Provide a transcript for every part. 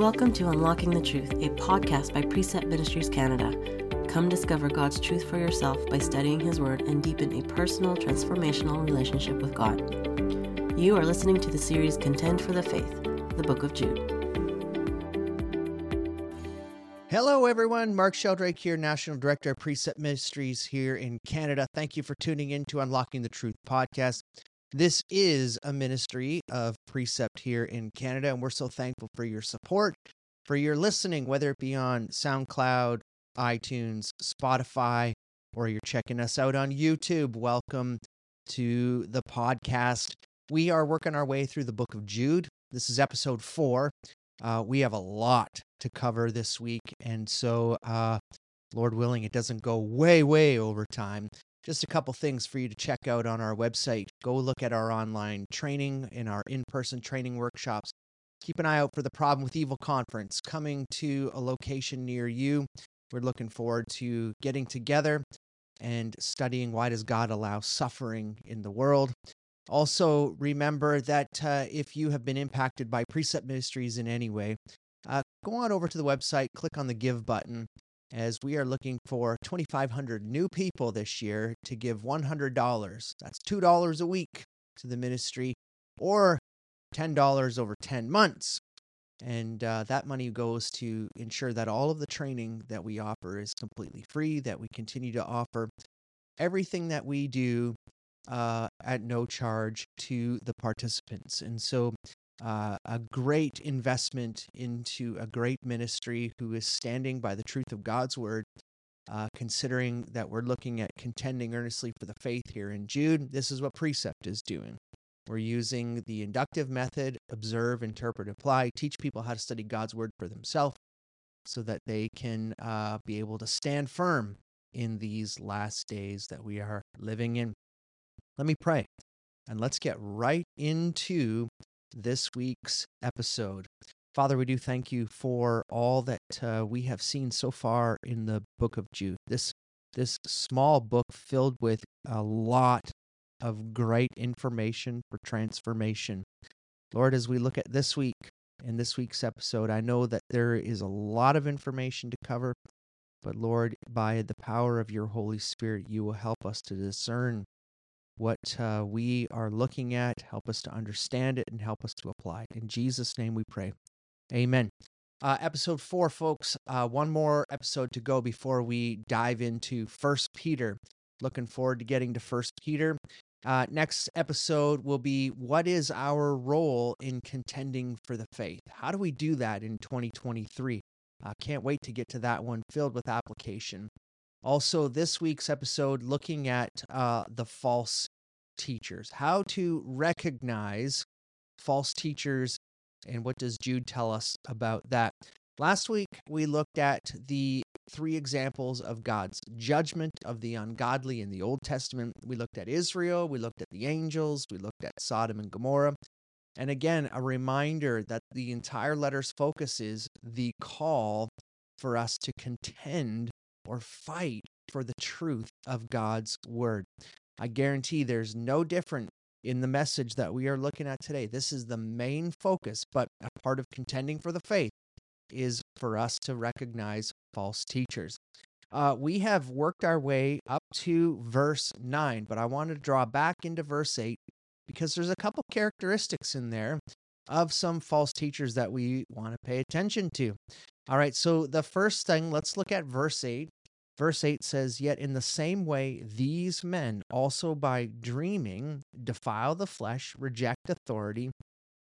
Welcome to Unlocking the Truth, a podcast by Precept Ministries Canada. Come discover God's truth for yourself by studying His Word and deepen a personal, transformational relationship with God. You are listening to the series Contend for the Faith, the Book of Jude. Hello, everyone. Mark Sheldrake here, National Director of Precept Ministries here in Canada. Thank you for tuning in to Unlocking the Truth podcast. This is a ministry of Precept here in Canada, and we're so thankful for your support, for your listening, whether it be on SoundCloud, iTunes, Spotify, or you're checking us out on YouTube. Welcome to the podcast. We are working our way through the book of Jude. This is episode four. Uh, we have a lot to cover this week, and so, uh, Lord willing, it doesn't go way, way over time just a couple things for you to check out on our website. Go look at our online training and our in person training workshops. Keep an eye out for the Problem with Evil conference coming to a location near you. We're looking forward to getting together and studying why does God allow suffering in the world. Also, remember that uh, if you have been impacted by Precept Ministries in any way, uh, go on over to the website, click on the Give button, as we are looking for 2,500 new people this year to give $100. That's $2 a week to the ministry or $10 over 10 months. And uh, that money goes to ensure that all of the training that we offer is completely free, that we continue to offer everything that we do uh, at no charge to the participants. And so uh, a great investment into a great ministry who is standing by the truth of God's word. Uh, considering that we're looking at contending earnestly for the faith here in Jude, this is what Precept is doing. We're using the inductive method observe, interpret, apply, teach people how to study God's word for themselves so that they can uh, be able to stand firm in these last days that we are living in. Let me pray and let's get right into this week's episode. Father, we do thank you for all that uh, we have seen so far in the book of Jude. This this small book filled with a lot of great information for transformation. Lord, as we look at this week and this week's episode, I know that there is a lot of information to cover, but Lord, by the power of your Holy Spirit, you will help us to discern what uh, we are looking at. Help us to understand it and help us to apply it. In Jesus' name we pray. Amen. Uh, episode four, folks. Uh, one more episode to go before we dive into First Peter. Looking forward to getting to First Peter. Uh, next episode will be what is our role in contending for the faith? How do we do that in 2023? Uh, can't wait to get to that one filled with application. Also, this week's episode looking at uh, the false teachers, how to recognize false teachers, and what does Jude tell us about that? Last week, we looked at the three examples of God's judgment of the ungodly in the Old Testament. We looked at Israel, we looked at the angels, we looked at Sodom and Gomorrah. And again, a reminder that the entire letter's focus is the call for us to contend or fight for the truth of God's word. I guarantee there's no different in the message that we are looking at today. This is the main focus, but a part of contending for the faith is for us to recognize false teachers. Uh, we have worked our way up to verse 9, but I want to draw back into verse 8 because there's a couple characteristics in there of some false teachers that we want to pay attention to. All right, so the first thing, let's look at verse 8. Verse 8 says, Yet in the same way, these men also by dreaming defile the flesh, reject authority,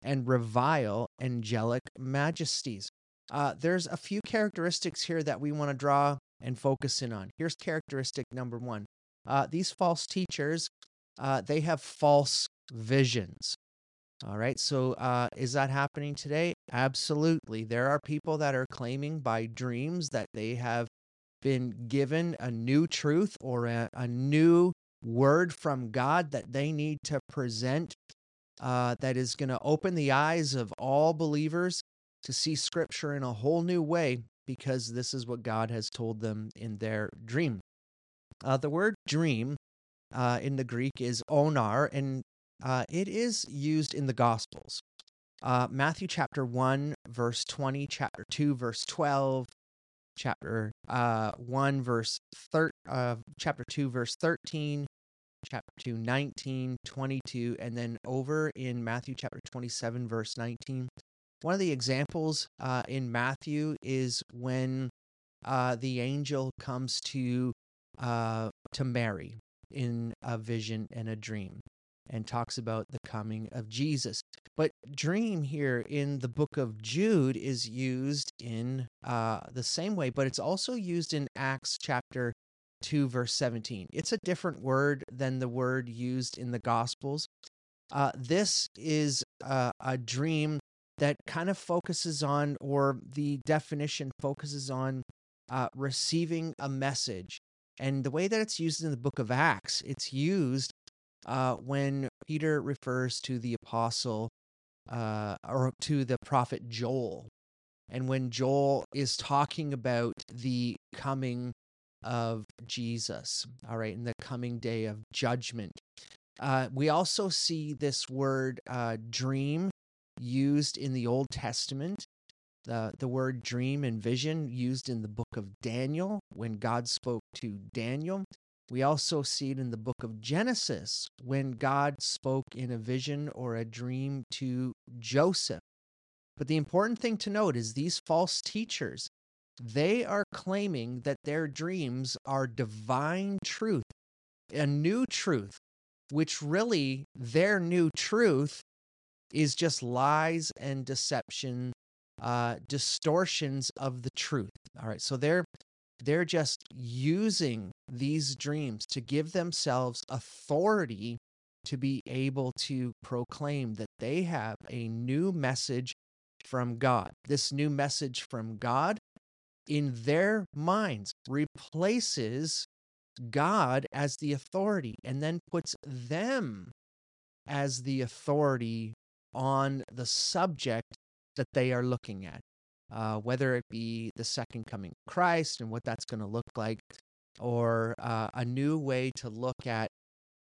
and revile angelic majesties. Uh, there's a few characteristics here that we want to draw and focus in on. Here's characteristic number one uh, these false teachers, uh, they have false visions. All right. So uh, is that happening today? Absolutely. There are people that are claiming by dreams that they have been given a new truth or a, a new word from God that they need to present uh, that is going to open the eyes of all believers to see Scripture in a whole new way because this is what God has told them in their dream. Uh, the word dream uh, in the Greek is onar, and uh, it is used in the Gospels. uh, Matthew chapter 1, verse 20, chapter 2, verse 12, chapter uh, 1, verse thir- uh, chapter 2, verse 13, chapter 2, 19, 22, and then over in Matthew chapter 27, verse 19. One of the examples uh, in Matthew is when uh, the angel comes to uh, to Mary in a vision and a dream and talks about the coming of Jesus. But dream here in the book of Jude is used in uh, the same way, but it's also used in Acts chapter 2, verse 17. It's a different word than the word used in the Gospels. Uh, this is uh, a dream that kind of focuses on, or the definition focuses on uh, receiving a message. And the way that it's used in the book of Acts, it's used uh, when Peter refers to the apostle uh, or to the prophet Joel. And when Joel is talking about the coming of Jesus, all right, in the coming day of judgment. Uh, we also see this word uh, dream used in the Old Testament. The, the word dream and vision used in the book of Daniel when God spoke to Daniel. We also see it in the book of Genesis when God spoke in a vision or a dream to Joseph. But the important thing to note is these false teachers, they are claiming that their dreams are divine truth, a new truth, which really their new truth is just lies and deception, uh, distortions of the truth. All right, so they're they're just using these dreams to give themselves authority to be able to proclaim that they have a new message from God. This new message from God in their minds replaces God as the authority and then puts them as the authority on the subject that they are looking at uh, whether it be the second coming of Christ and what that's going to look like, or uh, a new way to look at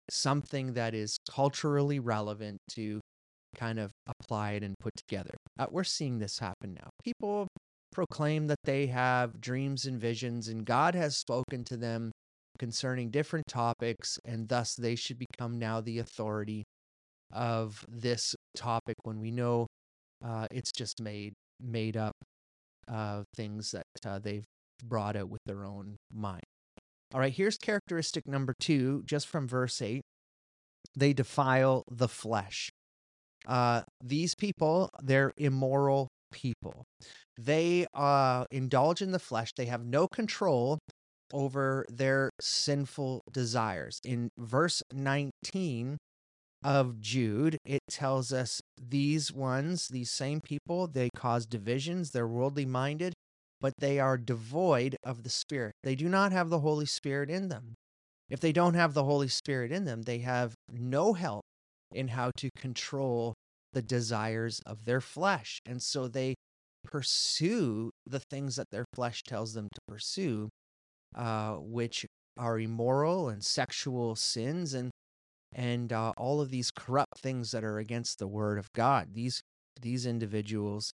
something that is culturally relevant to kind of apply it and put together. Uh, we're seeing this happen now. People proclaim that they have dreams and visions, and God has spoken to them concerning different topics, and thus they should become now the authority of this topic when we know uh, it's just made made up uh, things that uh, they've brought out with their own mind. All right, here's characteristic number two, just from verse 8. They defile the flesh. Uh, these people, they're immoral people. They uh, indulge in the flesh, they have no control over their sinful desires. In verse 19, of Jude, it tells us these ones, these same people, they cause divisions, they're worldly minded, but they are devoid of the Spirit. They do not have the Holy Spirit in them. If they don't have the Holy Spirit in them, they have no help in how to control the desires of their flesh. And so they pursue the things that their flesh tells them to pursue, uh, which are immoral and sexual sins and and uh, all of these corrupt things that are against the word of God. These these individuals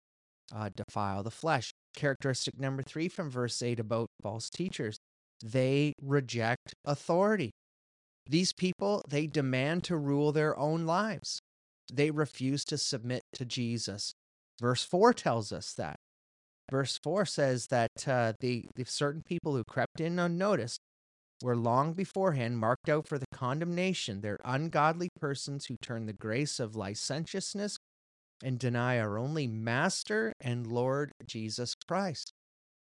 uh, defile the flesh. Characteristic number three from verse eight about false teachers: they reject authority. These people they demand to rule their own lives. They refuse to submit to Jesus. Verse four tells us that. Verse four says that uh, the the certain people who crept in unnoticed were long beforehand marked out for the condemnation. They're ungodly persons who turn the grace of licentiousness and deny our only Master and Lord Jesus Christ.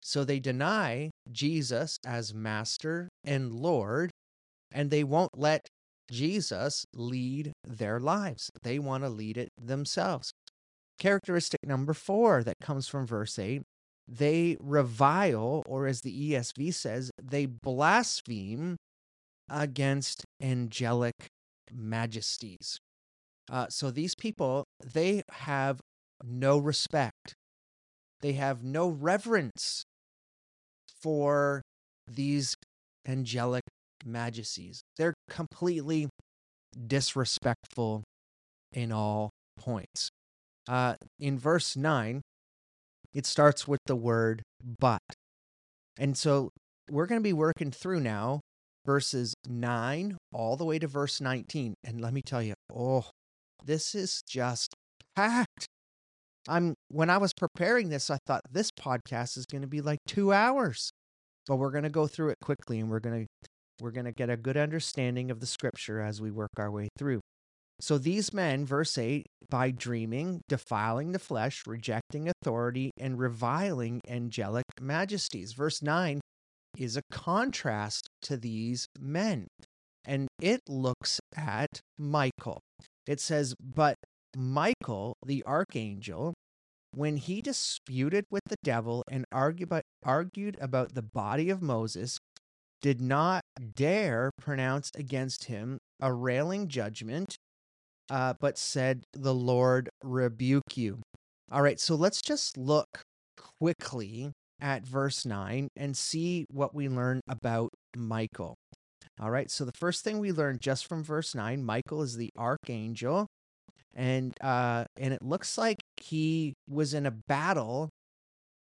So they deny Jesus as Master and Lord, and they won't let Jesus lead their lives. They want to lead it themselves. Characteristic number four that comes from verse 8 they revile, or as the ESV says, they blaspheme against angelic majesties. Uh, so these people, they have no respect, they have no reverence for these angelic majesties. They're completely disrespectful in all points. uh, in verse 9, it starts with the word but. And so we're going to be working through now verses 9 all the way to verse 19. And let me tell you, oh, this is just packed. I'm when I was preparing this, I thought this podcast is going to be like 2 hours. But we're going to go through it quickly and we're going to we're going to get a good understanding of the scripture as we work our way through. So these men, verse 8, by dreaming, defiling the flesh, rejecting authority, and reviling angelic majesties. Verse 9 is a contrast to these men. And it looks at Michael. It says, But Michael, the archangel, when he disputed with the devil and argued about, the body of Moses, did not dare pronounce against him a railing judgment uh, but said, The Lord rebuke you. All right, so let's just look quickly at verse 9 and see what we learn about Michael. All right, so the first thing we learn just from verse 9 Michael is the archangel. And uh, and it looks like he was in a battle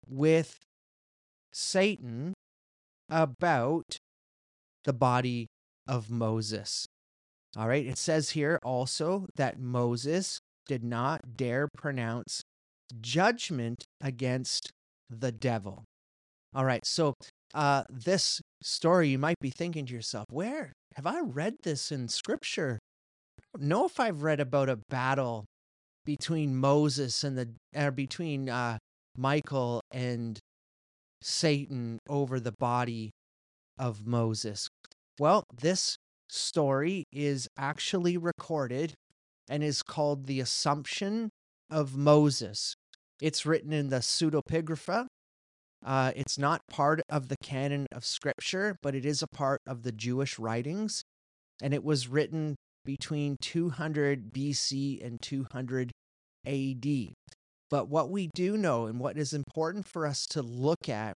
with Satan about the body of Moses. All right. It says here also that Moses did not dare pronounce judgment against the devil. All right. So, uh, this story, you might be thinking to yourself, where have I read this in scripture? I don't know if I've read about a battle between Moses and the, or between uh, Michael and Satan over the body of Moses. Well, this story is actually recorded and is called The Assumption of Moses. It's written in the pseudepigrapha. Uh, it's not part of the canon of scripture, but it is a part of the Jewish writings. And it was written between 200 BC and 200 AD. But what we do know and what is important for us to look at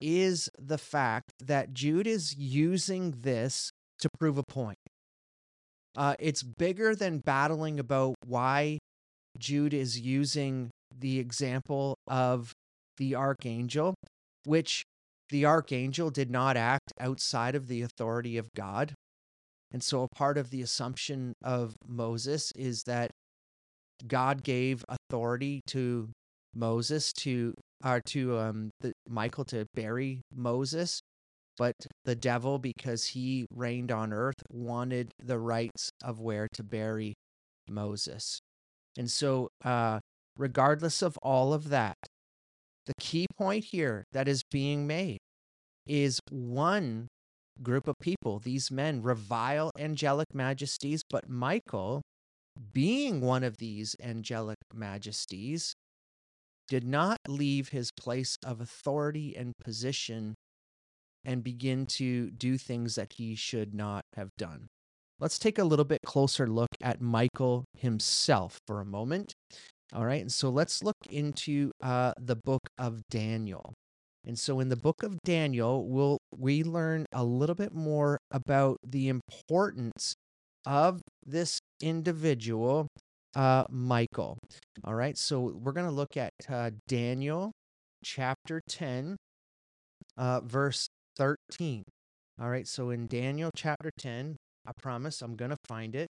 is the fact that Jude is using this to prove a point. Uh, it's bigger than battling about why Jude is using the example of the archangel, which the archangel did not act outside of the authority of God. And so, a part of the assumption of Moses is that God gave authority to Moses to or to um, the, Michael to bury Moses, but the devil, because he reigned on earth, wanted the rights of where to bury Moses. And so, uh, regardless of all of that, the key point here that is being made is one group of people, these men, revile angelic majesties, but Michael, being one of these angelic majesties, did not leave his place of authority and position and begin to do things that he should not have done. Let's take a little bit closer look at Michael himself for a moment. All right, and so let's look into uh, the book of Daniel. And so in the book of Daniel, we'll we learn a little bit more about the importance of this individual, uh, Michael. All right, so we're going to look at uh, Daniel chapter 10, uh, verse 13. All right, so in Daniel chapter 10, I promise I'm going to find it.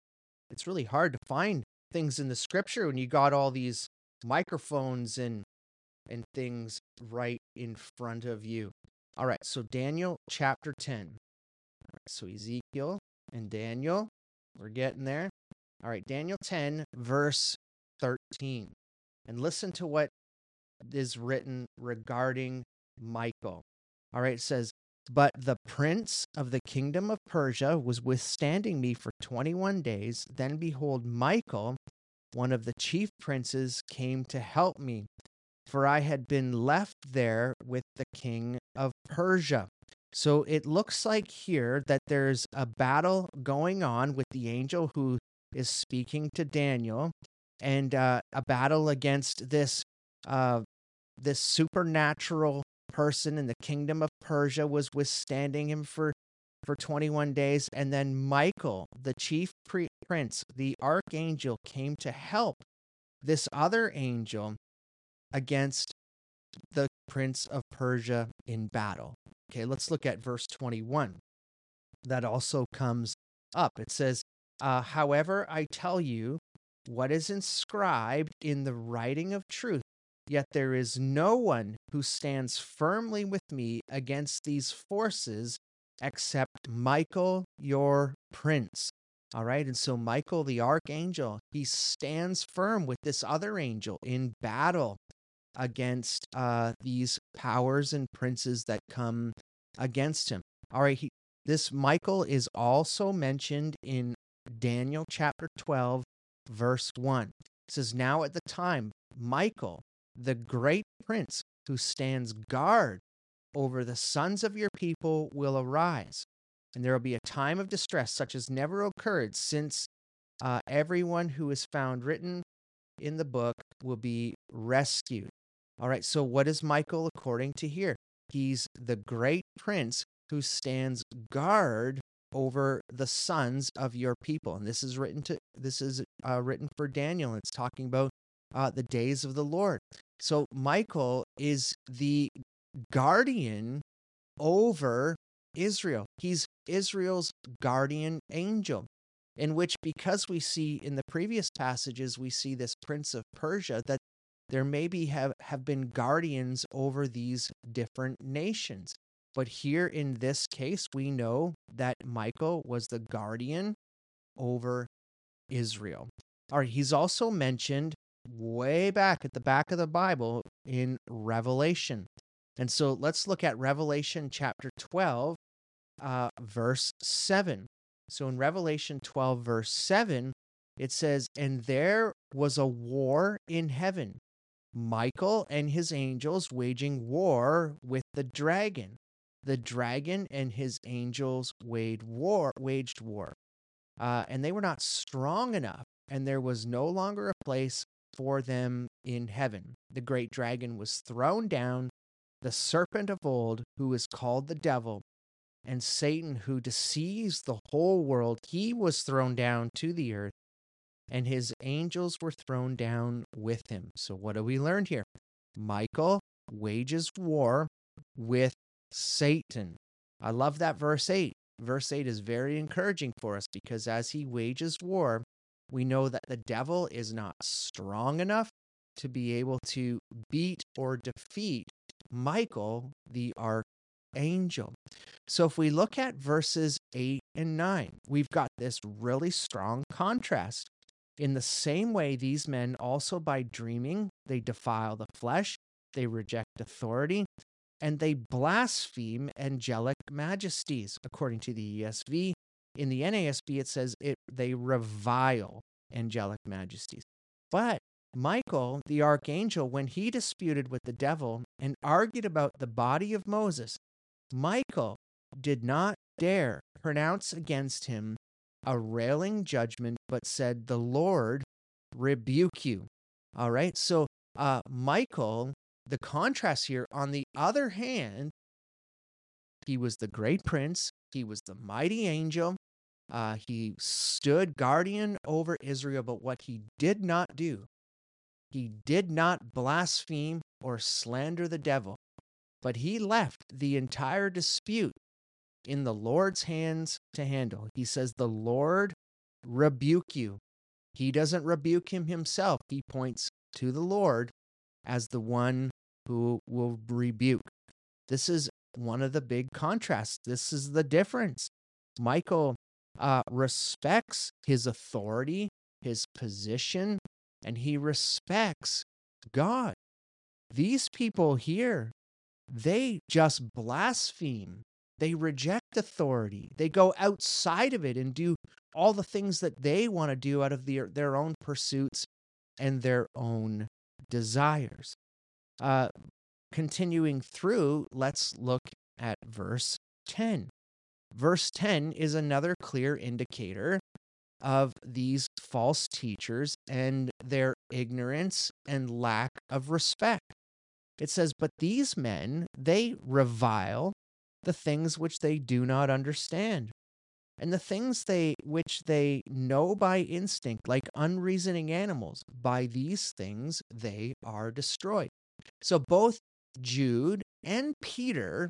It's really hard to find things in the scripture when you got all these microphones and and things right in front of you. All right, so Daniel chapter 10. All right, so Ezekiel and Daniel, we're getting there. All right, Daniel 10, verse 13. And listen to what is written regarding Michael. All right, it says, but the prince of the kingdom of Persia was withstanding me for 21 days. Then behold, Michael, one of the chief princes, came to help me, for I had been left there with the king of Persia. So it looks like here that there's a battle going on with the angel who is speaking to Daniel, and uh, a battle against this uh, this supernatural person in the kingdom of Persia was withstanding him for for 21 days and then Michael the chief pre- prince the archangel came to help this other angel against the prince of Persia in battle. Okay, let's look at verse 21. That also comes up. It says, uh, However, I tell you what is inscribed in the writing of truth, yet there is no one who stands firmly with me against these forces except Michael, your prince. All right. And so Michael, the archangel, he stands firm with this other angel in battle against uh, these powers and princes that come against him. All right. He, this Michael is also mentioned in Daniel chapter 12, verse 1. It says, Now at the time, Michael, the great prince who stands guard over the sons of your people, will arise and there will be a time of distress such as never occurred since uh, everyone who is found written in the book will be rescued. All right, so what is Michael according to here? He's the great prince who stands guard over the sons of your people. And this is written to this is uh, written for Daniel. It's talking about uh, the days of the Lord. So Michael is the guardian over Israel. He's Israel's guardian angel, in which, because we see in the previous passages, we see this prince of Persia, that there maybe have, have been guardians over these different nations. But here in this case, we know that Michael was the guardian over Israel. All right, he's also mentioned way back at the back of the Bible in Revelation. And so let's look at Revelation chapter 12, uh, verse 7. So in Revelation 12, verse 7, it says, And there was a war in heaven, Michael and his angels waging war with the dragon. The dragon and his angels waged war, waged war. Uh, and they were not strong enough, and there was no longer a place for them in heaven. The great dragon was thrown down, the serpent of old, who is called the devil and Satan, who deceives the whole world, he was thrown down to the earth, and his angels were thrown down with him. So, what do we learn here? Michael wages war with Satan. I love that verse 8. Verse 8 is very encouraging for us because as he wages war, we know that the devil is not strong enough to be able to beat or defeat Michael, the archangel. So if we look at verses 8 and 9, we've got this really strong contrast. In the same way, these men also by dreaming, they defile the flesh, they reject authority, and they blaspheme angelic majesties. According to the ESV, in the NASB, it says it, they revile angelic majesties. But Michael, the archangel, when he disputed with the devil and argued about the body of Moses, Michael did not dare pronounce against him a railing judgment, but said, The Lord rebuke you. All right. So, uh, Michael, the contrast here, on the other hand, he was the great prince, he was the mighty angel. Uh, he stood guardian over Israel, but what he did not do, he did not blaspheme or slander the devil, but he left the entire dispute in the Lord's hands to handle. He says, The Lord rebuke you. He doesn't rebuke him himself, he points to the Lord as the one who will rebuke. This is one of the big contrasts. This is the difference. Michael uh, respects his authority, his position, and he respects God. These people here, they just blaspheme they reject authority. They go outside of it and do all the things that they want to do out of their, their own pursuits and their own desires. Uh, continuing through, let's look at verse 10. Verse 10 is another clear indicator of these false teachers and their ignorance and lack of respect. It says, But these men, they revile the things which they do not understand. and the things they which they know by instinct, like unreasoning animals, by these things they are destroyed. So both Jude and Peter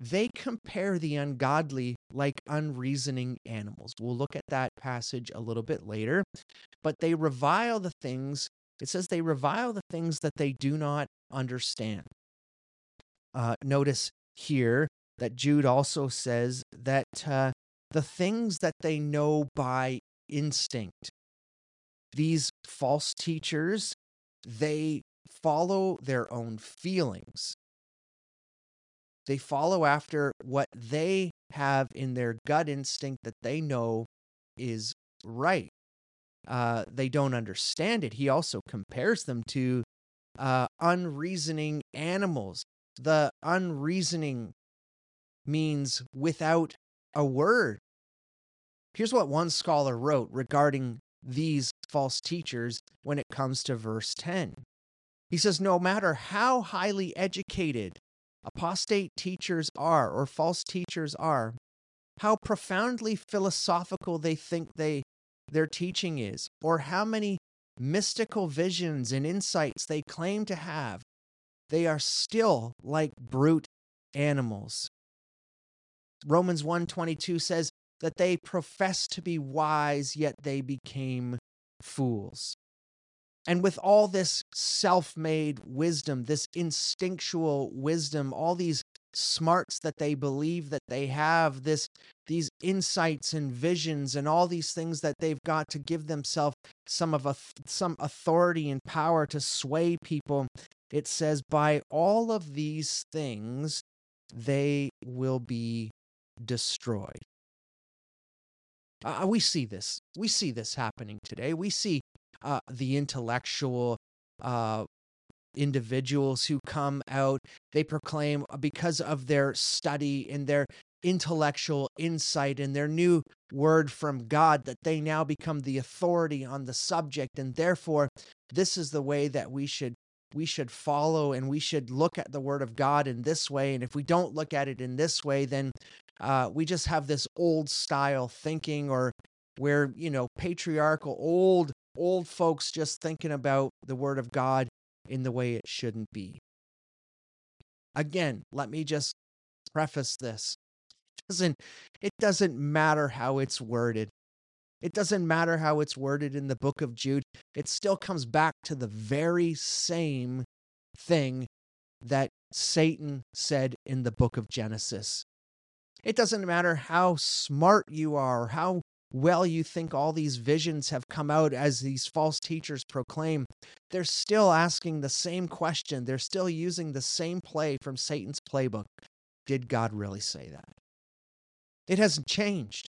they compare the ungodly like unreasoning animals. We'll look at that passage a little bit later, but they revile the things, it says they revile the things that they do not understand. Uh, notice here that Jude also says that uh, the things that they know by instinct, these false teachers, they follow their own feelings. They follow after what they have in their gut instinct that they know is right. Uh, they don't understand it. He also compares them to uh, unreasoning animals. The unreasoning means without a word. Here's what one scholar wrote regarding these false teachers when it comes to verse 10. He says, No matter how highly educated apostate teachers are or false teachers are, how profoundly philosophical they think they their teaching is, or how many mystical visions and insights they claim to have, they are still like brute animals. Romans 1:22 says that they profess to be wise yet they became fools. And with all this self made wisdom, this instinctual wisdom, all these smarts that they believe that they have, this, these insights and visions, and all these things that they've got to give themselves some of a, some authority and power to sway people, it says, by all of these things, they will be destroyed. Uh, we see this. We see this happening today. We see uh, the intellectual uh, individuals who come out. They proclaim uh, because of their study and their intellectual insight and their new word from God that they now become the authority on the subject and therefore this is the way that we should we should follow and we should look at the word of God in this way and if we don't look at it in this way then uh, we just have this old style thinking or where you know patriarchal old old folks just thinking about the word of God in the way it shouldn't be. Again, let me just preface this. It doesn't, it doesn't matter how it's worded. It doesn't matter how it's worded in the book of Jude. It still comes back to the very same thing that Satan said in the book of Genesis. It doesn't matter how smart you are, how well you think all these visions have come out as these false teachers proclaim, they're still asking the same question. They're still using the same play from Satan's playbook. Did God really say that? It hasn't changed.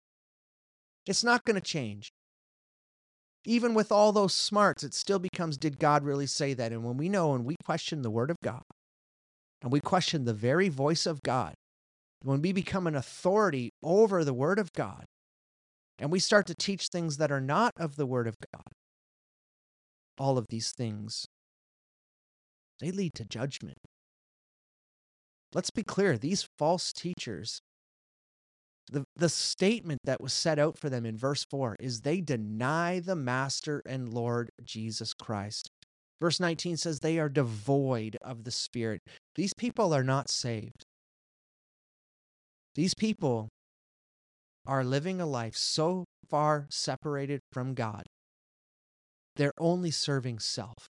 It's not going to change. Even with all those smarts, it still becomes did God really say that? And when we know and we question the Word of God, and we question the very voice of God, when we become an authority over the Word of God, and we start to teach things that are not of the Word of God, all of these things, they lead to judgment. Let's be clear these false teachers, the, the statement that was set out for them in verse 4 is they deny the Master and Lord Jesus Christ. Verse 19 says they are devoid of the Spirit. These people are not saved. These people are living a life so far separated from God, they're only serving self.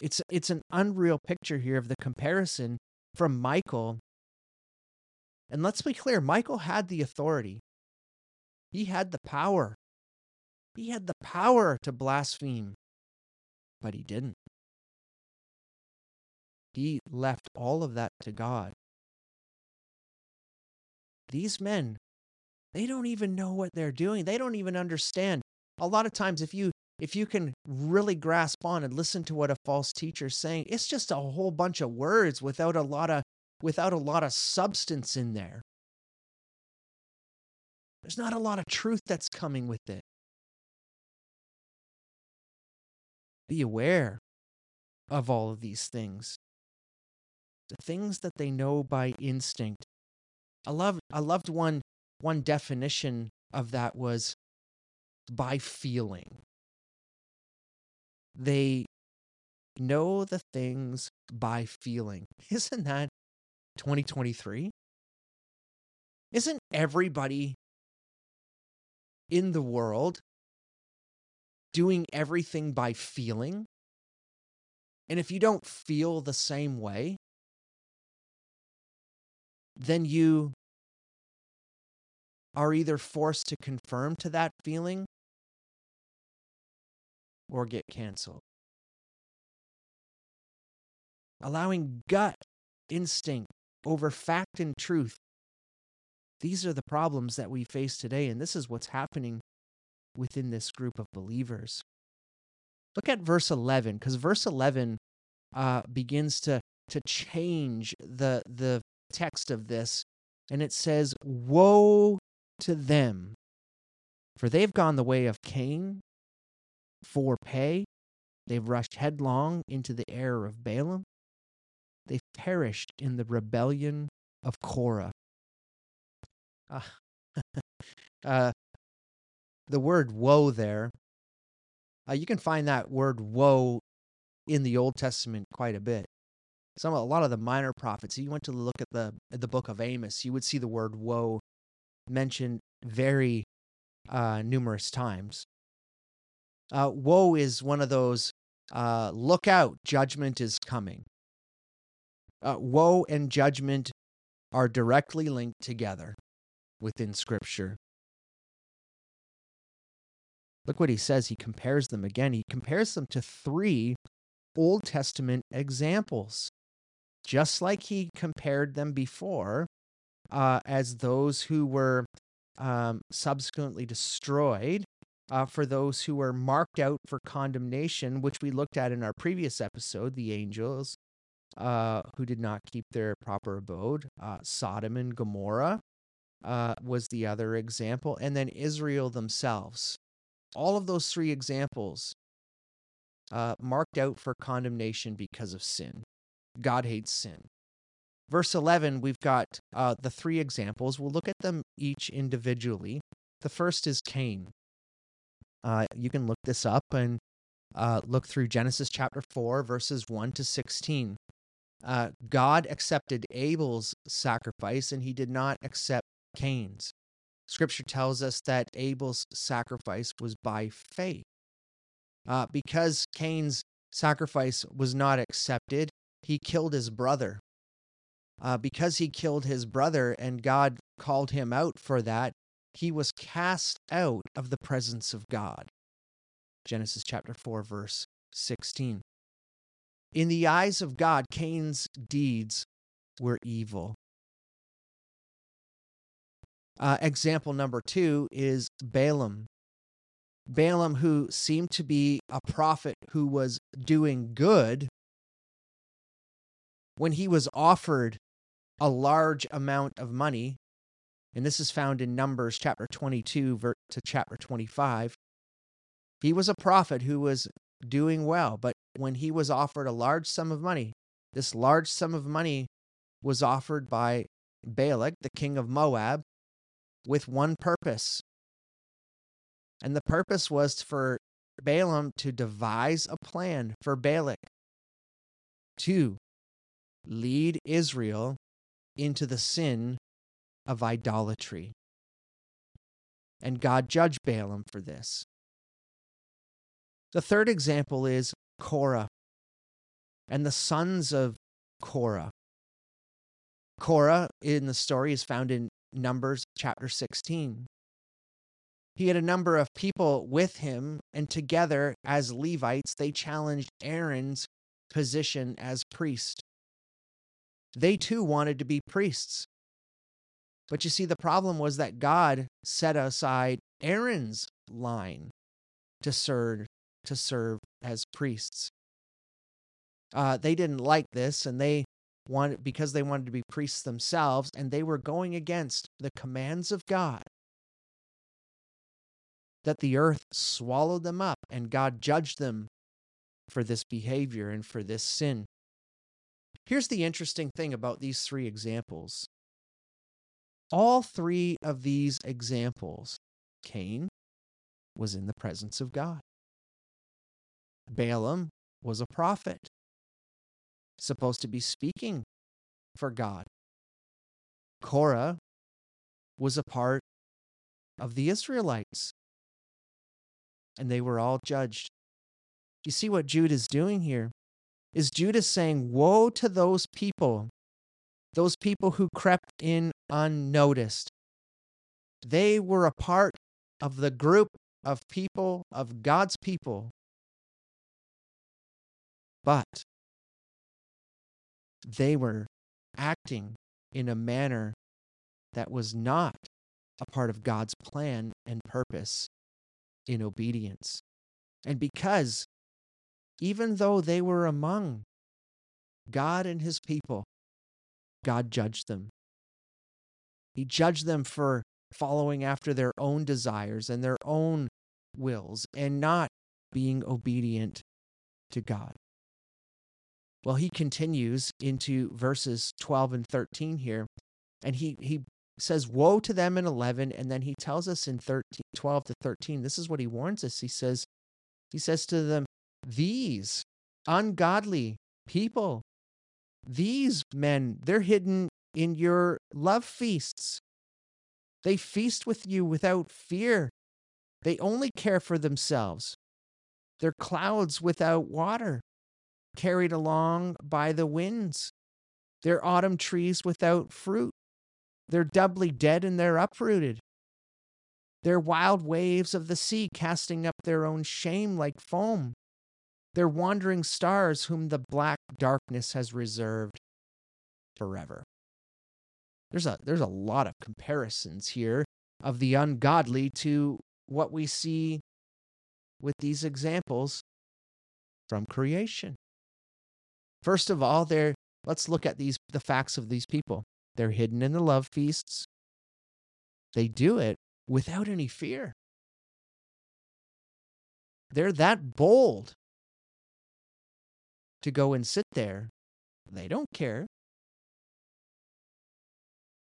It's, it's an unreal picture here of the comparison from Michael. And let's be clear Michael had the authority, he had the power. He had the power to blaspheme, but he didn't. He left all of that to God these men, they don't even know what they're doing. They don't even understand. A lot of times, if you if you can really grasp on and listen to what a false teacher is saying, it's just a whole bunch of words without a lot of without a lot of substance in there. There's not a lot of truth that's coming with it. Be aware of all of these things. The things that they know by instinct I loved I loved one one definition of that was by feeling. They know the things by feeling. Isn't that 2023? Isn't everybody in the world doing everything by feeling? And if you don't feel the same way, then you are either forced to confirm to that feeling or get canceled. Allowing gut instinct over fact and truth. These are the problems that we face today, and this is what's happening within this group of believers. Look at verse 11, because verse 11 uh, begins to, to change the, the text of this, and it says, Woe to them, for they've gone the way of Cain for pay. They've rushed headlong into the error of Balaam. They've perished in the rebellion of Korah. Uh, uh, the word woe there, uh, you can find that word woe in the Old Testament quite a bit. Some a lot of the minor prophets. If you went to look at the at the book of Amos, you would see the word woe mentioned very uh, numerous times. Uh, woe is one of those uh, look out, judgment is coming. Uh, woe and judgment are directly linked together within Scripture. Look what he says. He compares them again. He compares them to three Old Testament examples, just like he compared them before uh, as those who were um, subsequently destroyed. Uh, for those who were marked out for condemnation, which we looked at in our previous episode, the angels uh, who did not keep their proper abode. Uh, Sodom and Gomorrah uh, was the other example, and then Israel themselves. All of those three examples uh, marked out for condemnation because of sin. God hates sin. Verse 11, we've got uh, the three examples. We'll look at them each individually. The first is Cain. Uh, you can look this up and uh, look through Genesis chapter 4, verses 1 to 16. Uh, God accepted Abel's sacrifice and he did not accept Cain's. Scripture tells us that Abel's sacrifice was by faith. Uh, because Cain's sacrifice was not accepted, he killed his brother uh, because he killed his brother and God called him out for that, he was cast out of the presence of God. Genesis chapter 4, verse 16. In the eyes of God, Cain's deeds were evil. Uh, example number two is Balaam. Balaam, who seemed to be a prophet who was doing good, when he was offered a large amount of money, and this is found in Numbers chapter 22 to chapter 25. He was a prophet who was doing well, but when he was offered a large sum of money, this large sum of money was offered by Balak, the king of Moab, with one purpose. And the purpose was for Balaam to devise a plan for Balak to lead Israel into the sin of idolatry. And God judged Balaam for this. The third example is Korah and the sons of Korah. Korah in the story is found in Numbers chapter 16. He had a number of people with him, and together as Levites, they challenged Aaron's position as priest. They too wanted to be priests. But you see, the problem was that God set aside Aaron's line to serve to serve as priests. Uh, they didn't like this, and they wanted because they wanted to be priests themselves, and they were going against the commands of God. That the earth swallowed them up, and God judged them for this behavior and for this sin. Here's the interesting thing about these three examples all three of these examples, Cain was in the presence of God. Balaam was a prophet, supposed to be speaking for God. Korah was a part of the Israelites, and they were all judged. You see what Jude is doing here? Is Jude is saying, Woe to those people, those people who crept in unnoticed. They were a part of the group of people, of God's people. But they were acting in a manner that was not a part of God's plan and purpose in obedience. And because even though they were among God and his people, God judged them. He judged them for following after their own desires and their own wills and not being obedient to God. Well, he continues into verses 12 and 13 here, and he, he says, Woe to them in 11, and then he tells us in 13, 12 to 13, this is what he warns us. He says, he says to them, These ungodly people, these men, they're hidden in your love feasts. They feast with you without fear. They only care for themselves. They're clouds without water, carried along by the winds. They're autumn trees without fruit. They're doubly dead and they're uprooted. They're wild waves of the sea casting up their own shame like foam. They're wandering stars whom the black darkness has reserved forever. There's a there's a lot of comparisons here of the ungodly to what we see with these examples from creation. First of all, there let's look at these the facts of these people. They're hidden in the love feasts. They do it without any fear. They're that bold to go and sit there. They don't care.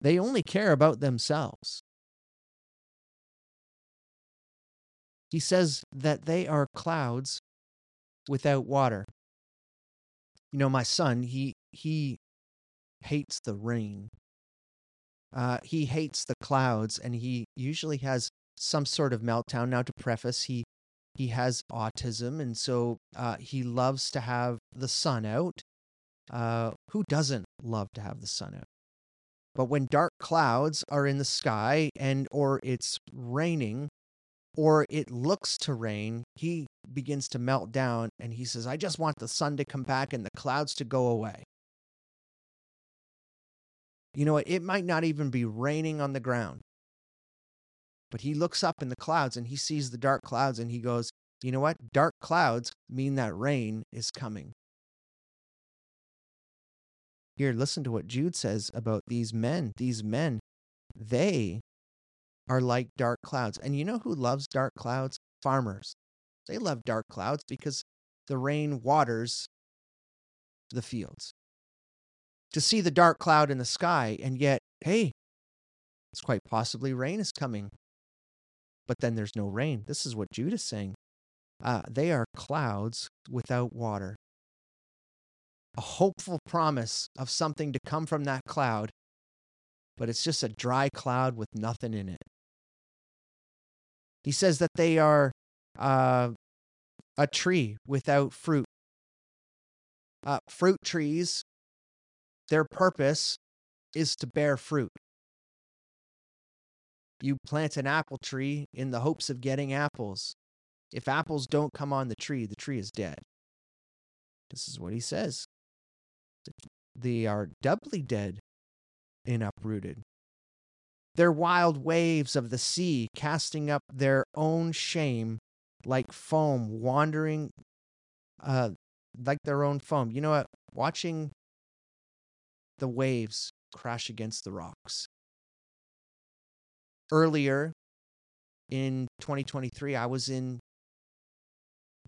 They only care about themselves. He says that they are clouds without water. You know, my son, he he hates the rain. Uh, he hates the clouds, and he usually has some sort of meltdown. Now, to preface, he he has autism, and so uh, he loves to have the sun out. Uh, who doesn't love to have the sun out? But when dark clouds are in the sky and or it's raining or it looks to rain, he begins to melt down and he says, I just want the sun to come back and the clouds to go away. You know what? It might not even be raining on the ground. But he looks up in the clouds and he sees the dark clouds and he goes, You know what? Dark clouds mean that rain is coming. Here, listen to what Jude says about these men. These men, they are like dark clouds. And you know who loves dark clouds? Farmers. They love dark clouds because the rain waters the fields. To see the dark cloud in the sky, and yet, hey, it's quite possibly rain is coming. But then there's no rain. This is what Jude is saying. Uh, they are clouds without water a hopeful promise of something to come from that cloud, but it's just a dry cloud with nothing in it. He says that they are uh, a tree without fruit. Uh, fruit trees, their purpose is to bear fruit. You plant an apple tree in the hopes of getting apples. If apples don't come on the tree, the tree is dead. This is what he says they are doubly dead and uprooted. They're wild waves of the sea, casting up their own shame like foam, wandering uh, like their own foam. You know what? Watching the waves crash against the rocks. Earlier in 2023, I was in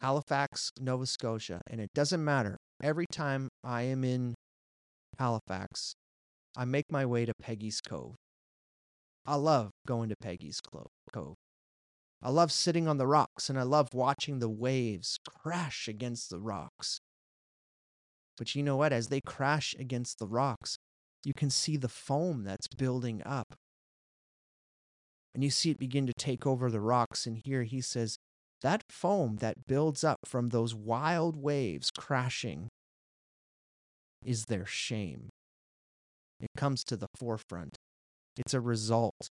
Halifax, Nova Scotia, and it doesn't matter every time I am in Halifax, I make my way to Peggy's Cove. I love going to Peggy's Cove. I love sitting on the rocks and I love watching the waves crash against the rocks. But you know what? As they crash against the rocks, you can see the foam that's building up. And you see it begin to take over the rocks. And here he says, that foam that builds up from those wild waves crashing is their shame. It comes to the forefront. It's a result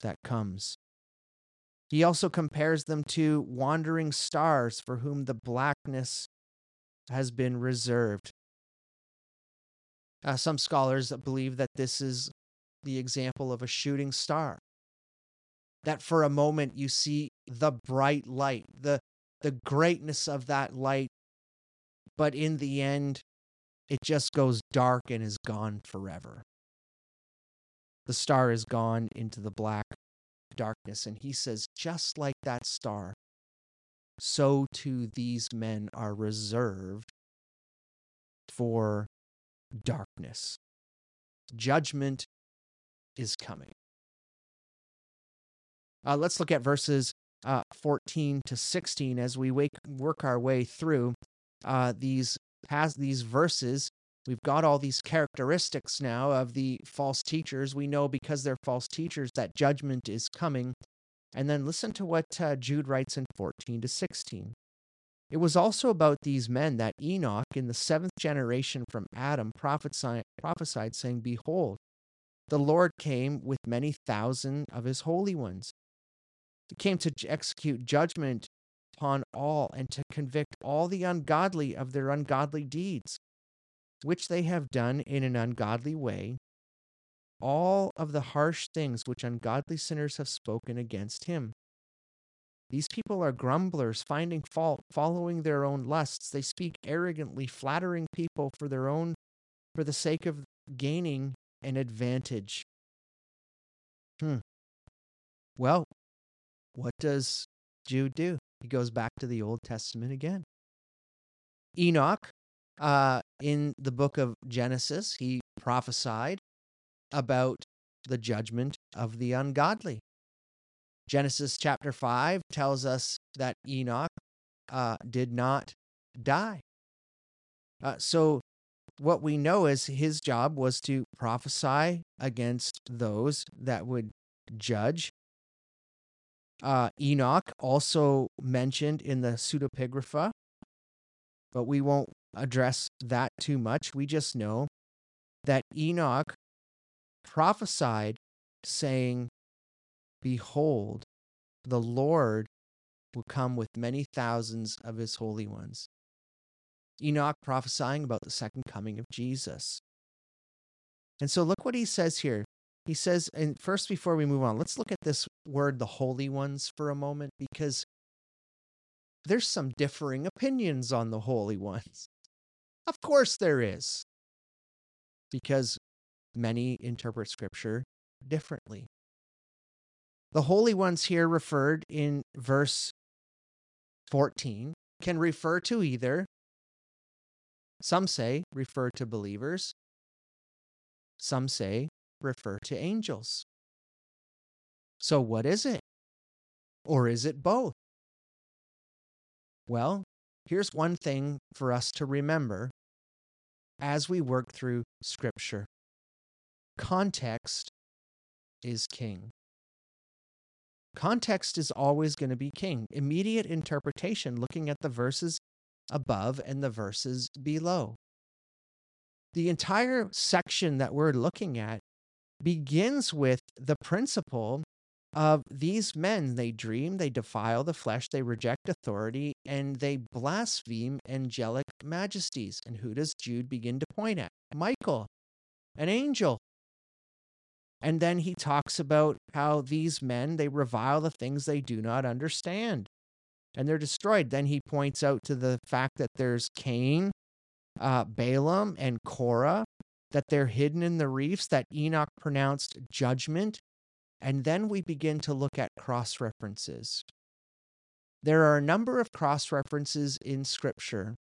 that comes. He also compares them to wandering stars for whom the blackness has been reserved. Uh, some scholars believe that this is the example of a shooting star. That for a moment you see the bright light, the, the greatness of that light, but in the end, it just goes dark and is gone forever. The star is gone into the black darkness. And he says, just like that star, so too these men are reserved for darkness. Judgment is coming. Uh, let's look at verses uh, 14 to 16 as we wake, work our way through uh, these past these verses. We've got all these characteristics now of the false teachers. We know because they're false teachers that judgment is coming. And then listen to what uh, Jude writes in 14 to 16. It was also about these men that Enoch, in the seventh generation from Adam, prophesied, prophesied saying, Behold, the Lord came with many thousand of his holy ones. Came to execute judgment upon all and to convict all the ungodly of their ungodly deeds, which they have done in an ungodly way, all of the harsh things which ungodly sinners have spoken against him. These people are grumblers, finding fault, following their own lusts. They speak arrogantly, flattering people for their own for the sake of gaining an advantage. Hmm. Well, what does Jude do? He goes back to the Old Testament again. Enoch, uh, in the book of Genesis, he prophesied about the judgment of the ungodly. Genesis chapter 5 tells us that Enoch uh, did not die. Uh, so, what we know is his job was to prophesy against those that would judge. Uh, Enoch also mentioned in the pseudepigrapha, but we won't address that too much. We just know that Enoch prophesied saying, Behold, the Lord will come with many thousands of his holy ones. Enoch prophesying about the second coming of Jesus. And so look what he says here. He says, and first, before we move on, let's look at this word, the holy ones, for a moment, because there's some differing opinions on the holy ones. Of course, there is, because many interpret scripture differently. The holy ones here referred in verse 14 can refer to either, some say refer to believers, some say refer to angels. So, what is it? Or is it both? Well, here's one thing for us to remember as we work through Scripture context is king. Context is always going to be king. Immediate interpretation, looking at the verses above and the verses below. The entire section that we're looking at begins with the principle of these men. They dream, they defile the flesh, they reject authority, and they blaspheme angelic majesties. And who does Jude begin to point at? Michael, an angel. And then he talks about how these men, they revile the things they do not understand and they're destroyed. Then he points out to the fact that there's Cain, uh, Balaam, and Korah, that they're hidden in the reefs, that Enoch pronounced judgment. And then we begin to look at cross references. There are a number of cross references in Scripture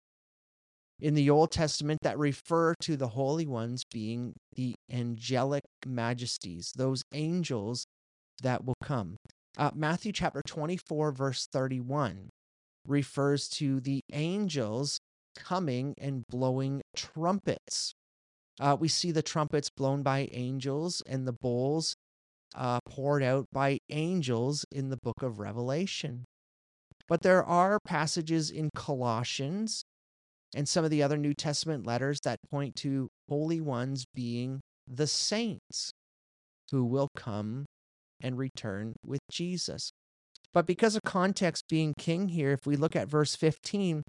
in the Old Testament that refer to the holy ones being the angelic majesties, those angels that will come. Uh, Matthew chapter 24, verse 31 refers to the angels coming and blowing trumpets. Uh, we see the trumpets blown by angels and the bowls uh, poured out by angels in the book of Revelation. But there are passages in Colossians and some of the other New Testament letters that point to holy ones being the saints who will come and return with Jesus. But because of context being king here, if we look at verse 15,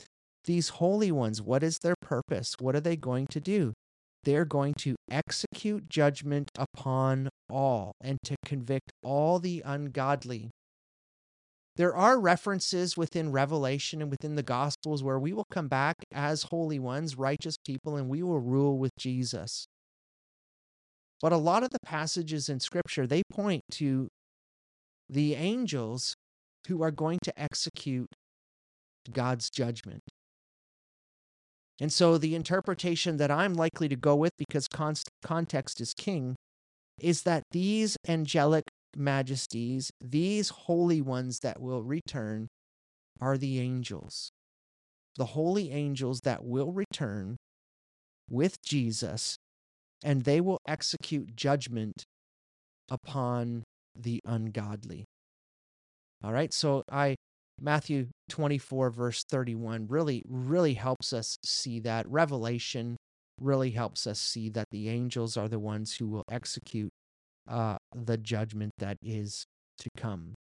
these holy ones, what is their purpose? What are they going to do? They're going to execute judgment upon all and to convict all the ungodly. There are references within Revelation and within the Gospels where we will come back as holy ones, righteous people, and we will rule with Jesus. But a lot of the passages in Scripture, they point to the angels who are going to execute God's judgment. And so the interpretation that I'm likely to go with, because context is king, is that these angelic majesties, these holy ones that will return, are the angels. The holy angels that will return with Jesus, and they will execute judgment upon the ungodly. All right, so I Matthew 24, verse 31, really, really helps us see that. Revelation really helps us see that the angels are the ones who will execute uh, the judgment that is to come.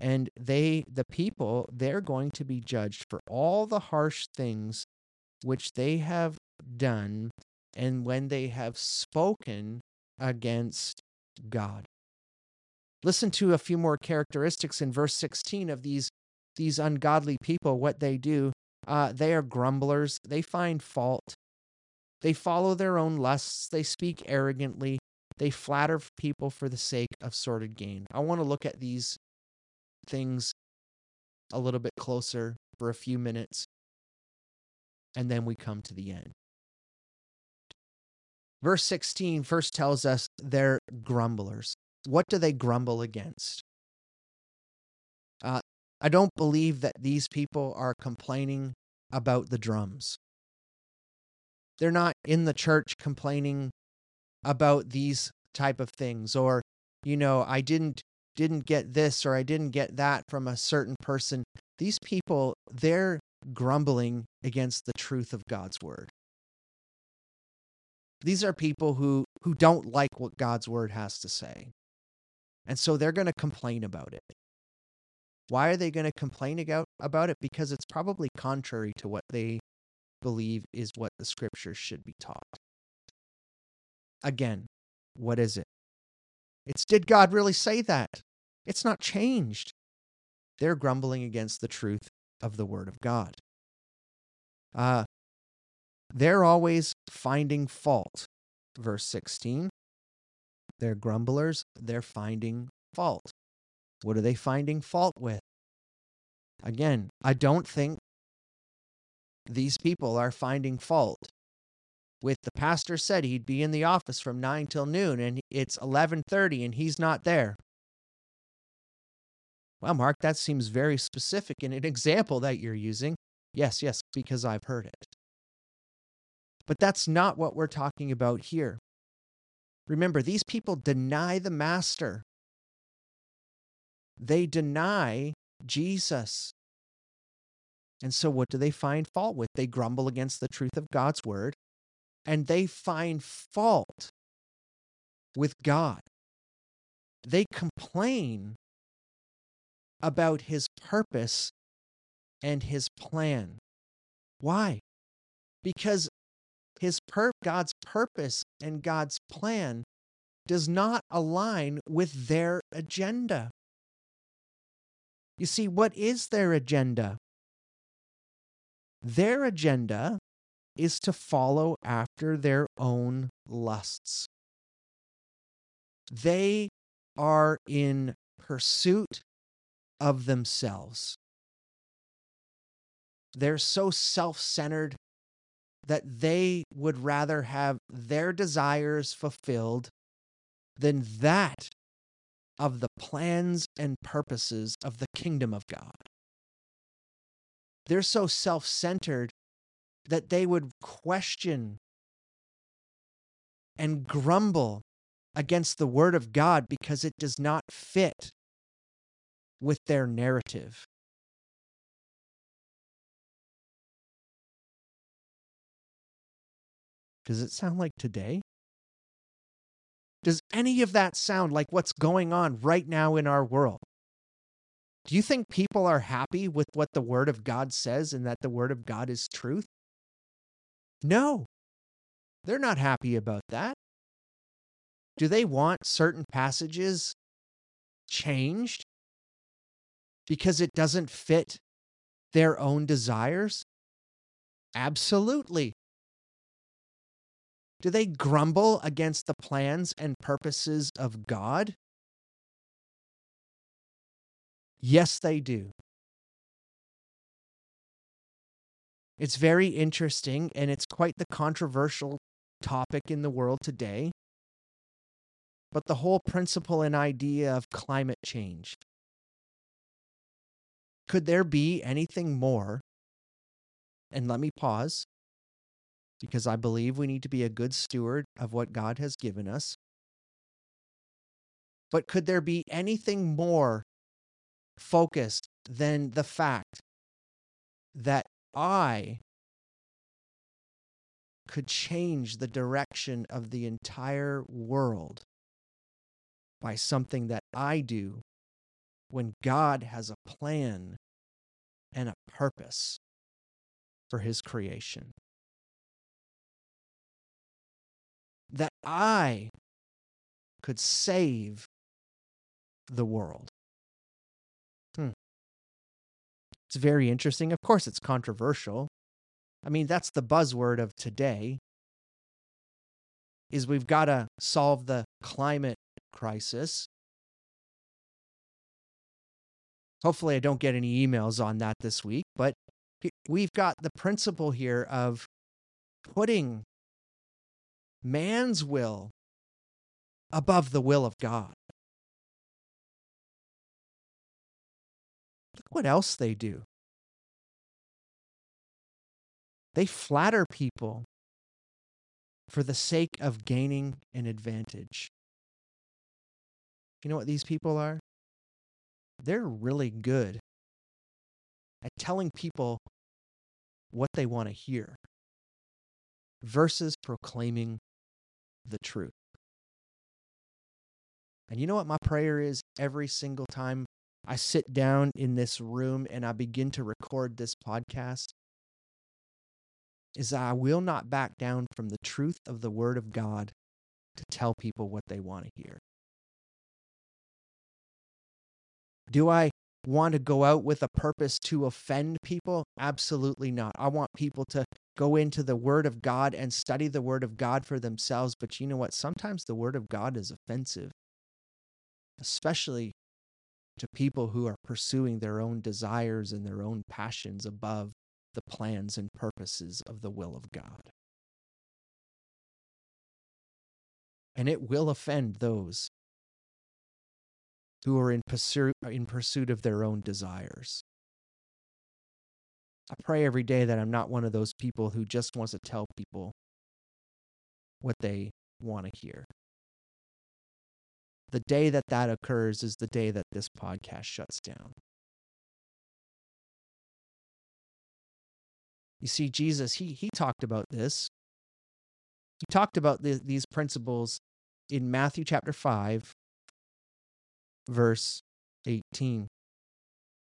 And they, the people, they're going to be judged for all the harsh things which they have done and when they have spoken against God. Listen to a few more characteristics in verse 16 of these these ungodly people, what they do, uh, they are grumblers. They find fault. They follow their own lusts. They speak arrogantly. They flatter people for the sake of sordid gain. I want to look at these things a little bit closer for a few minutes, and then we come to the end. Verse 16 first tells us they're grumblers. What do they grumble against? Uh, I don't believe that these people are complaining about the drums. They're not in the church complaining about these type of things or you know, I didn't didn't get this or I didn't get that from a certain person. These people, they're grumbling against the truth of God's word. These are people who who don't like what God's word has to say. And so they're going to complain about it. Why are they going to complain about, about it? Because it's probably contrary to what they believe is what the scriptures should be taught. Again, what is it? It's did God really say that? It's not changed. They're grumbling against the truth of the Word of God. Uh, they're always finding fault. Verse 16. They're grumblers, they're finding fault. What are they finding fault with? Again, I don't think these people are finding fault with the pastor said he'd be in the office from 9 till noon and it's 11:30 and he's not there. Well, Mark, that seems very specific in an example that you're using. Yes, yes, because I've heard it. But that's not what we're talking about here. Remember, these people deny the master. They deny Jesus. And so, what do they find fault with? They grumble against the truth of God's word and they find fault with God. They complain about his purpose and his plan. Why? Because his per- God's purpose and God's plan does not align with their agenda. You see, what is their agenda? Their agenda is to follow after their own lusts. They are in pursuit of themselves. They're so self centered that they would rather have their desires fulfilled than that of the plans and purposes of the kingdom of God. They're so self centered that they would question and grumble against the word of God because it does not fit with their narrative. Does it sound like today? Does any of that sound like what's going on right now in our world? Do you think people are happy with what the Word of God says and that the Word of God is truth? No, they're not happy about that. Do they want certain passages changed because it doesn't fit their own desires? Absolutely. Do they grumble against the plans and purposes of God? Yes, they do. It's very interesting and it's quite the controversial topic in the world today. But the whole principle and idea of climate change. Could there be anything more? And let me pause because I believe we need to be a good steward of what God has given us. But could there be anything more focused than the fact that I could change the direction of the entire world by something that I do when God has a plan and a purpose for his creation. That I could save the world. Hmm. It's very interesting. Of course, it's controversial. I mean, that's the buzzword of today is we've got to solve the climate crisis. Hopefully I don't get any emails on that this week, but we've got the principle here of putting man's will above the will of God. Look what else they do. They flatter people for the sake of gaining an advantage. You know what these people are? They're really good at telling people what they want to hear versus proclaiming the truth. And you know what my prayer is every single time I sit down in this room and I begin to record this podcast? Is I will not back down from the truth of the Word of God to tell people what they want to hear. Do I want to go out with a purpose to offend people? Absolutely not. I want people to go into the Word of God and study the Word of God for themselves. But you know what? Sometimes the Word of God is offensive, especially to people who are pursuing their own desires and their own passions above the plans and purposes of the will of God. And it will offend those who are in pursuit, in pursuit of their own desires. I pray every day that I'm not one of those people who just wants to tell people what they want to hear. The day that that occurs is the day that this podcast shuts down. You see, Jesus, he, he talked about this. He talked about the, these principles in Matthew chapter 5, verse 18.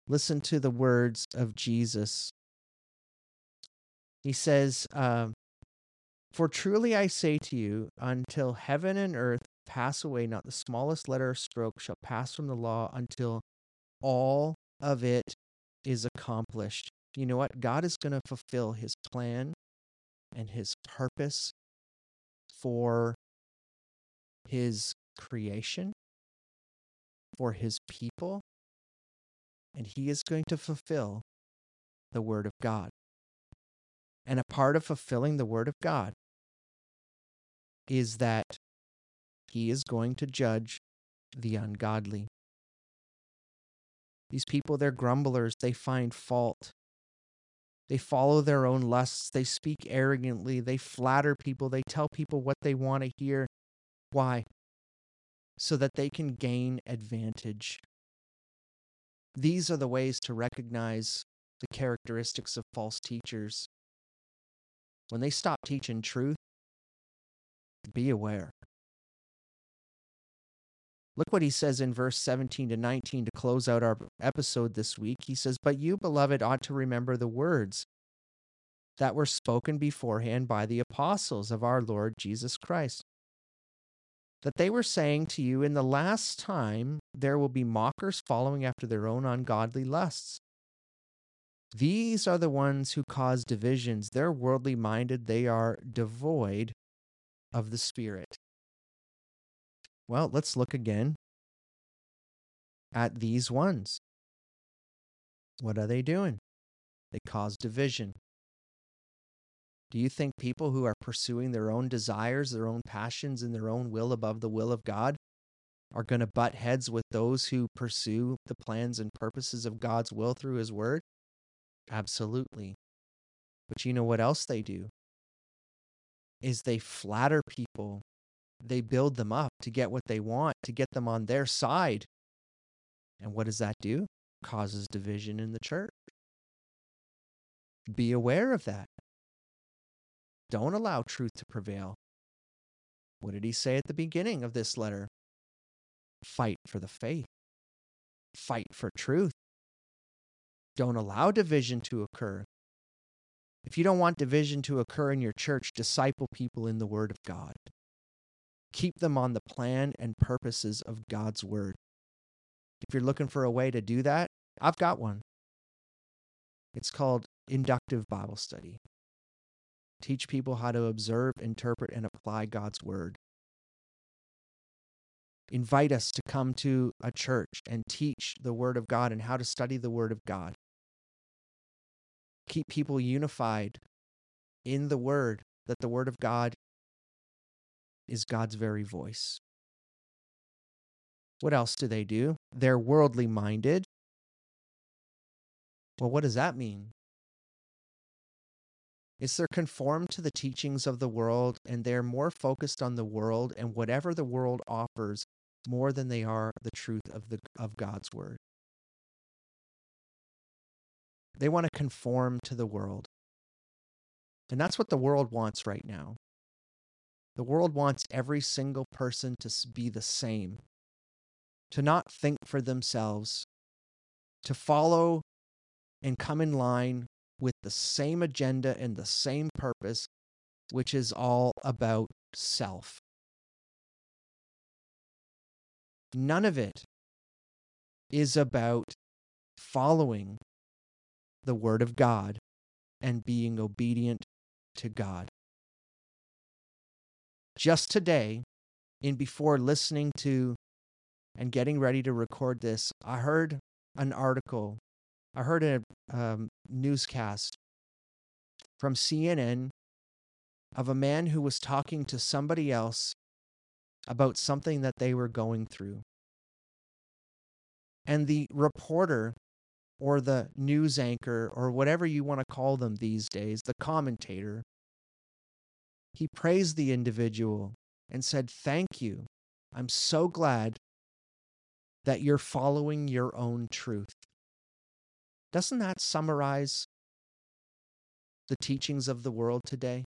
Listen to the words of Jesus. He says, uh, For truly I say to you, until heaven and earth pass away, not the smallest letter or stroke shall pass from the law until all of it is accomplished. You know what? God is going to fulfill his plan and his purpose for his creation for his people, and he is going to fulfill the word of God. And a part of fulfilling the word of God is that he is going to judge the ungodly. These people, they're grumblers. They find fault. They follow their own lusts. They speak arrogantly. They flatter people. They tell people what they want to hear. Why? So that they can gain advantage. These are the ways to recognize the characteristics of false teachers. When they stop teaching truth, be aware. Look what he says in verse 17 to 19 to close out our episode this week. He says, But you, beloved, ought to remember the words that were spoken beforehand by the apostles of our Lord Jesus Christ. That they were saying to you, In the last time there will be mockers following after their own ungodly lusts. These are the ones who cause divisions. They're worldly minded, they are devoid of the Spirit. Well, let's look again at these ones. What are they doing? They cause division. Do you think people who are pursuing their own desires, their own passions, and their own will above the will of God are going to butt heads with those who pursue the plans and purposes of God's will through His Word? Absolutely. But you know what else they do? Is they flatter people they build them up to get what they want, to get them on their side. And what does that do? Causes division in the church. Be aware of that. Don't allow truth to prevail. What did he say at the beginning of this letter? Fight for the faith, fight for truth. Don't allow division to occur. If you don't want division to occur in your church, disciple people in the Word of God. Keep them on the plan and purposes of God's word. If you're looking for a way to do that, I've got one. It's called inductive Bible study. Teach people how to observe, interpret, and apply God's word. Invite us to come to a church and teach the word of God and how to study the word of God. Keep people unified in the word, that the word of God is God's very voice. What else do they do? They're worldly minded. Well, what does that mean? Is they're conformed to the teachings of the world and they're more focused on the world and whatever the world offers more than they are the truth of the of God's word. They want to conform to the world. And that's what the world wants right now. The world wants every single person to be the same, to not think for themselves, to follow and come in line with the same agenda and the same purpose, which is all about self. None of it is about following the Word of God and being obedient to God just today, in before listening to and getting ready to record this, I heard an article, I heard a um, newscast from CNN of a man who was talking to somebody else about something that they were going through. And the reporter or the news anchor or whatever you want to call them these days, the commentator, he praised the individual and said, Thank you. I'm so glad that you're following your own truth. Doesn't that summarize the teachings of the world today?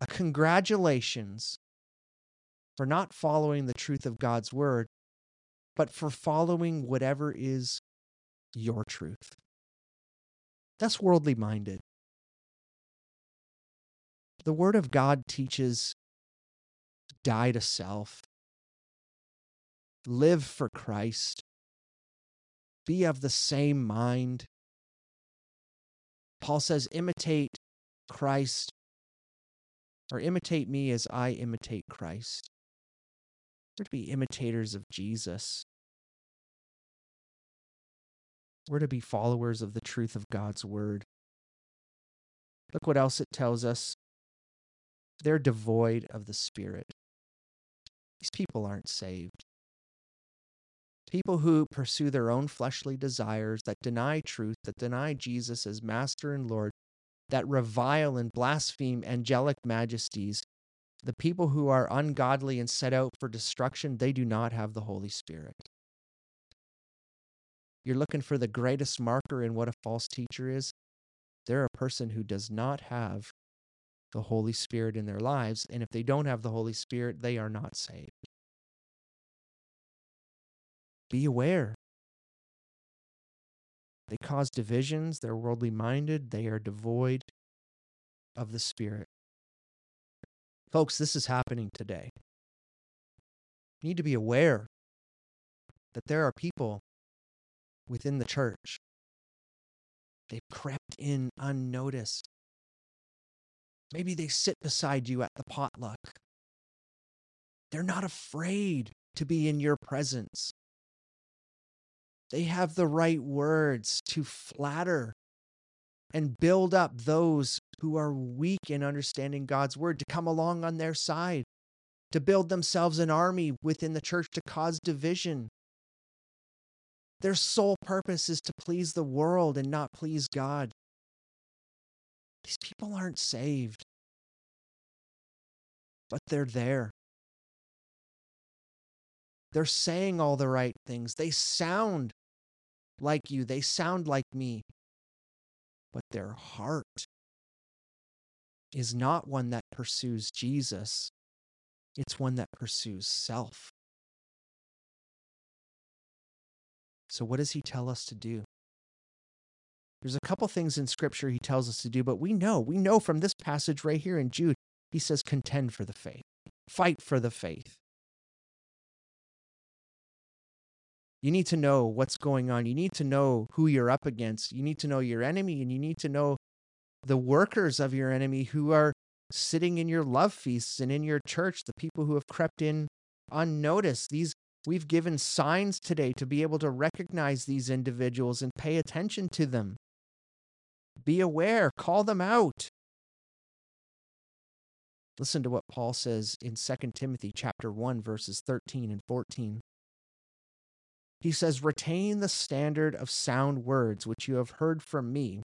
A congratulations for not following the truth of God's word, but for following whatever is your truth. That's worldly minded. The Word of God teaches die to self, live for Christ, be of the same mind. Paul says, imitate Christ or imitate me as I imitate Christ. To be imitators of Jesus. We're to be followers of the truth of God's word. Look what else it tells us. They're devoid of the Spirit. These people aren't saved. People who pursue their own fleshly desires, that deny truth, that deny Jesus as Master and Lord, that revile and blaspheme angelic majesties, the people who are ungodly and set out for destruction, they do not have the Holy Spirit. You're looking for the greatest marker in what a false teacher is? They're a person who does not have the Holy Spirit in their lives. And if they don't have the Holy Spirit, they are not saved. Be aware. They cause divisions, they're worldly minded, they are devoid of the Spirit. Folks, this is happening today. You need to be aware that there are people within the church. They've crept in unnoticed. Maybe they sit beside you at the potluck. They're not afraid to be in your presence. They have the right words to flatter and build up those who are weak in understanding God's word to come along on their side, to build themselves an army within the church to cause division. Their sole purpose is to please the world and not please God. These people aren't saved, but they're there. They're saying all the right things. They sound like you, they sound like me, but their heart is not one that pursues Jesus, it's one that pursues self. So, what does he tell us to do? There's a couple things in scripture he tells us to do, but we know, we know from this passage right here in Jude, he says, contend for the faith, fight for the faith. You need to know what's going on. You need to know who you're up against. You need to know your enemy, and you need to know the workers of your enemy who are sitting in your love feasts and in your church, the people who have crept in unnoticed. These we've given signs today to be able to recognize these individuals and pay attention to them. Be aware, call them out. Listen to what Paul says in 2 Timothy chapter 1 verses 13 and 14. He says, "Retain the standard of sound words which you have heard from me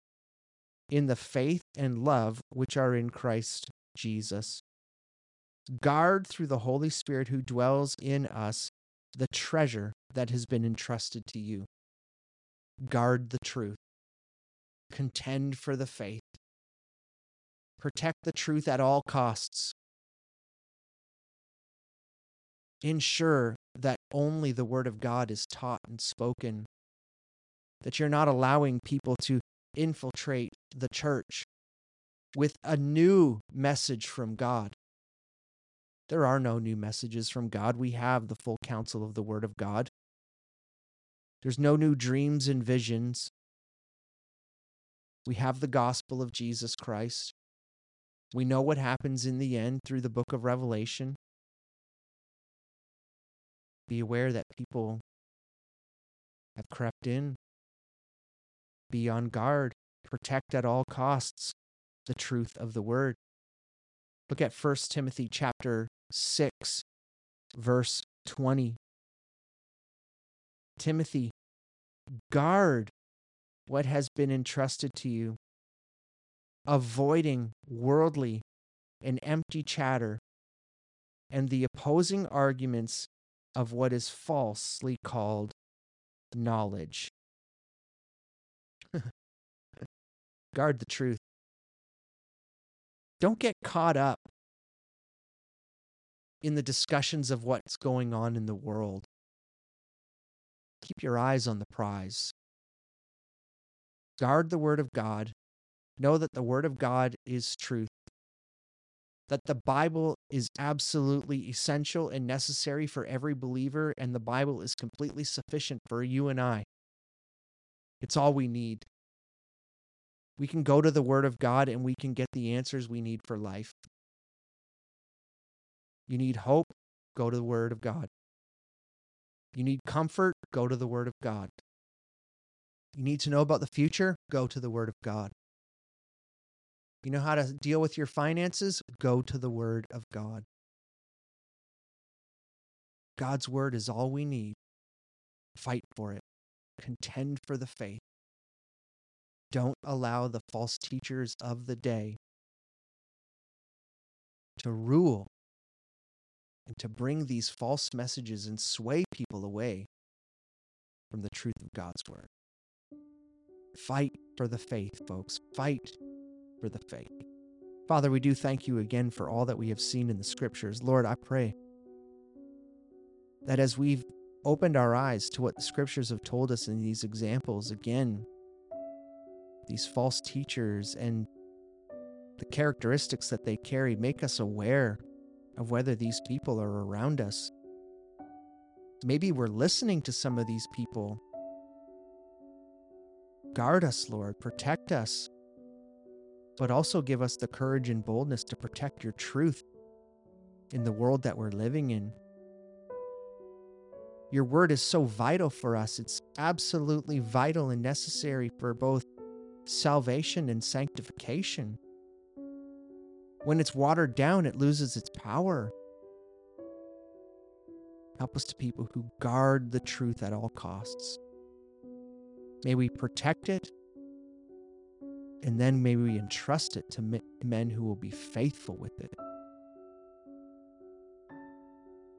in the faith and love which are in Christ Jesus. Guard through the Holy Spirit who dwells in us the treasure that has been entrusted to you. Guard the truth. Contend for the faith. Protect the truth at all costs. Ensure that only the Word of God is taught and spoken, that you're not allowing people to infiltrate the church with a new message from God. There are no new messages from God. We have the full counsel of the Word of God. There's no new dreams and visions. We have the gospel of Jesus Christ. We know what happens in the end through the book of Revelation. Be aware that people have crept in. Be on guard. Protect at all costs the truth of the word. Look at 1 Timothy chapter 6 verse 20. Timothy, guard what has been entrusted to you, avoiding worldly and empty chatter and the opposing arguments of what is falsely called knowledge. Guard the truth. Don't get caught up in the discussions of what's going on in the world. Keep your eyes on the prize. Guard the Word of God. Know that the Word of God is truth. That the Bible is absolutely essential and necessary for every believer, and the Bible is completely sufficient for you and I. It's all we need. We can go to the Word of God and we can get the answers we need for life. You need hope, go to the Word of God. You need comfort, go to the Word of God. You need to know about the future, go to the Word of God. You know how to deal with your finances? Go to the Word of God. God's Word is all we need. Fight for it, contend for the faith. Don't allow the false teachers of the day to rule and to bring these false messages and sway people away from the truth of God's word. Fight for the faith, folks. Fight for the faith. Father, we do thank you again for all that we have seen in the scriptures. Lord, I pray that as we've opened our eyes to what the scriptures have told us in these examples, again, these false teachers and the characteristics that they carry make us aware of whether these people are around us. Maybe we're listening to some of these people. Guard us, Lord, protect us, but also give us the courage and boldness to protect your truth in the world that we're living in. Your word is so vital for us. It's absolutely vital and necessary for both salvation and sanctification. When it's watered down, it loses its power. Help us to people who guard the truth at all costs. May we protect it, and then may we entrust it to men who will be faithful with it.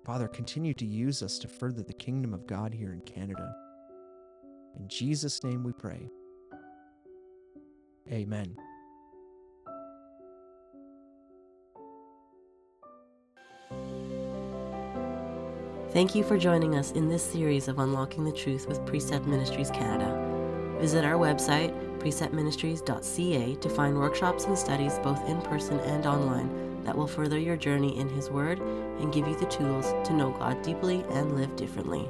Father, continue to use us to further the kingdom of God here in Canada. In Jesus' name we pray. Amen. Thank you for joining us in this series of Unlocking the Truth with Precept Ministries Canada. Visit our website, preceptministries.ca, to find workshops and studies both in person and online that will further your journey in His Word and give you the tools to know God deeply and live differently.